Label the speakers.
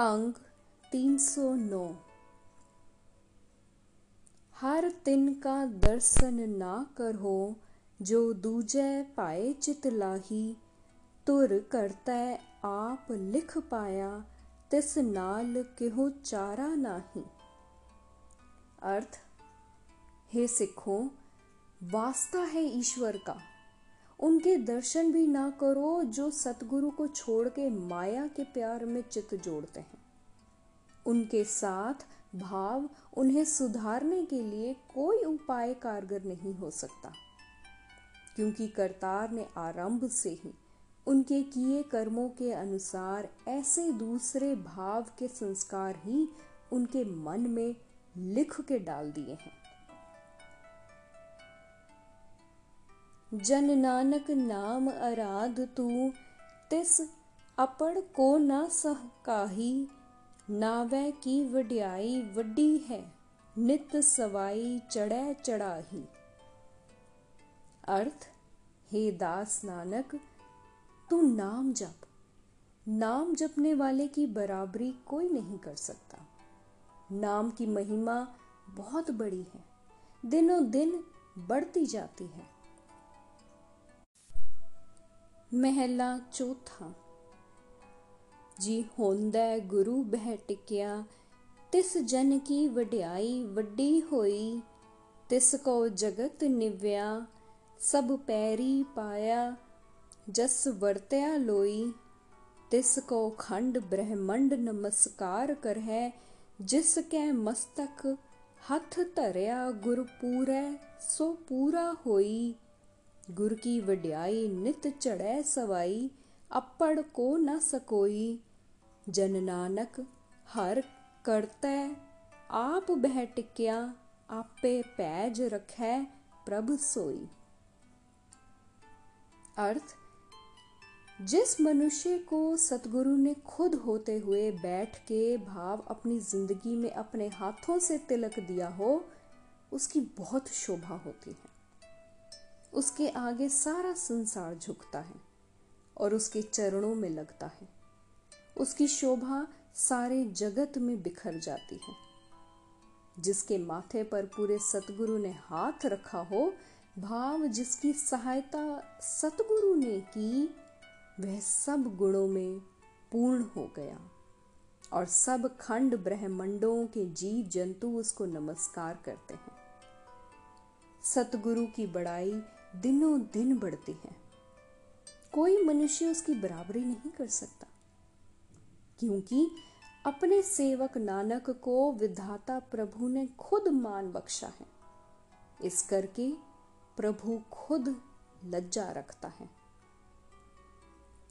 Speaker 1: अंग 309 हर तिन का दर्शन ना करो, जो दूजे पाए चित लाही। तुर करतै आप लिख पाया, तिस नाल केहो चारा नाही। अर्थ, हे सिखो वास्ता है ईश्वर का। उनके दर्शन भी ना करो जो सतगुरु को छोड़ के माया के प्यार में चित जोड़ते हैं। उनके साथ भाव उन्हें सुधारने के लिए कोई उपाय कारगर नहीं हो सकता। क्योंकि करतार ने आरंभ से ही उनके किए कर्मों के अनुसार ऐसे दूसरे भाव के संस्कार ही उनके मन में लिख के डाल दिए हैं। जन नानक नाम अराध तू तिस अपड़ को न सह काही नावै की वड्याई वड्डी है नित सवाई चढ़ै चढ़ाही अर्थ हे दास नानक तू नाम जप नाम जपने वाले की बराबरी कोई नहीं कर सकता नाम की महिमा बहुत बड़ी है दिनों दिन बढ़ती जाती है ਮਹਿਲਾ ਚੌਥਾ। ਜੀ ਹੁੰਦਾ ਗੁਰੂ ਬਹਿ ਟਿਕਿਆ, ਤਿਸ ਜਨ ਕੀ ਵਡਿਆਈ ਵੱਡੀ ਹੋਈ, ਤਿਸ ਕੋ ਜਗਤ ਨਿਵਿਆ, ਸਭ ਪੈਰੀ ਪਾਇਆ, ਜਸ ਵਰਤਿਆ ਲੋਈ, ਤਿਸ ਕੋ ਖੰਡ ਬ੍ਰਹਮੰਡ ਨਮਸਕਾਰ ਕਰਹਿ, ਜਿਸ ਕੈ ਮਸਤਕ ਹੱਥ ਧਰਿਆ ਗੁਰ ਪੂਰੈ ਸੋ ਪੂਰਾ ਹੋਈ। गुर की वड्याई नित चढ़ै सवाई, अपड़ को न सकोई। जन नानक, हर करतै, आप बह टिक्या आपे पैज रखै प्रभ सोई। अर्थ, जिस मनुष्य को सतगुरु ने खुद होते हुए बैठ के भाव अपनी ज़िंदगी में अपने हाथों से तिलक दिया हो, उसकी बहुत शोभा होती है। उसके आगे सारा संसार झुकता है और उसके चरणों में लगता है। उसकी शोभा सारे जगत में बिखर जाती है। जिसके माथे पर पूरे सतगुरु ने हाथ रखा हो, भाव जिसकी सहायता सतगुरु ने की, वह सब गुणों में पूर्ण हो गया और सब खंड ब्रह्मंडों के जीव जंतु उसको नमस्कार करते हैं। सतगुरु की बड़ाई दिनों दिन बढ़ती है। कोई मनुष्य उसकी बराबरी नहीं कर सकता, क्योंकि अपने सेवक नानक को विधाता प्रभु ने खुद मान बख्शा है। इस करके प्रभु खुद लज्जा रखता है।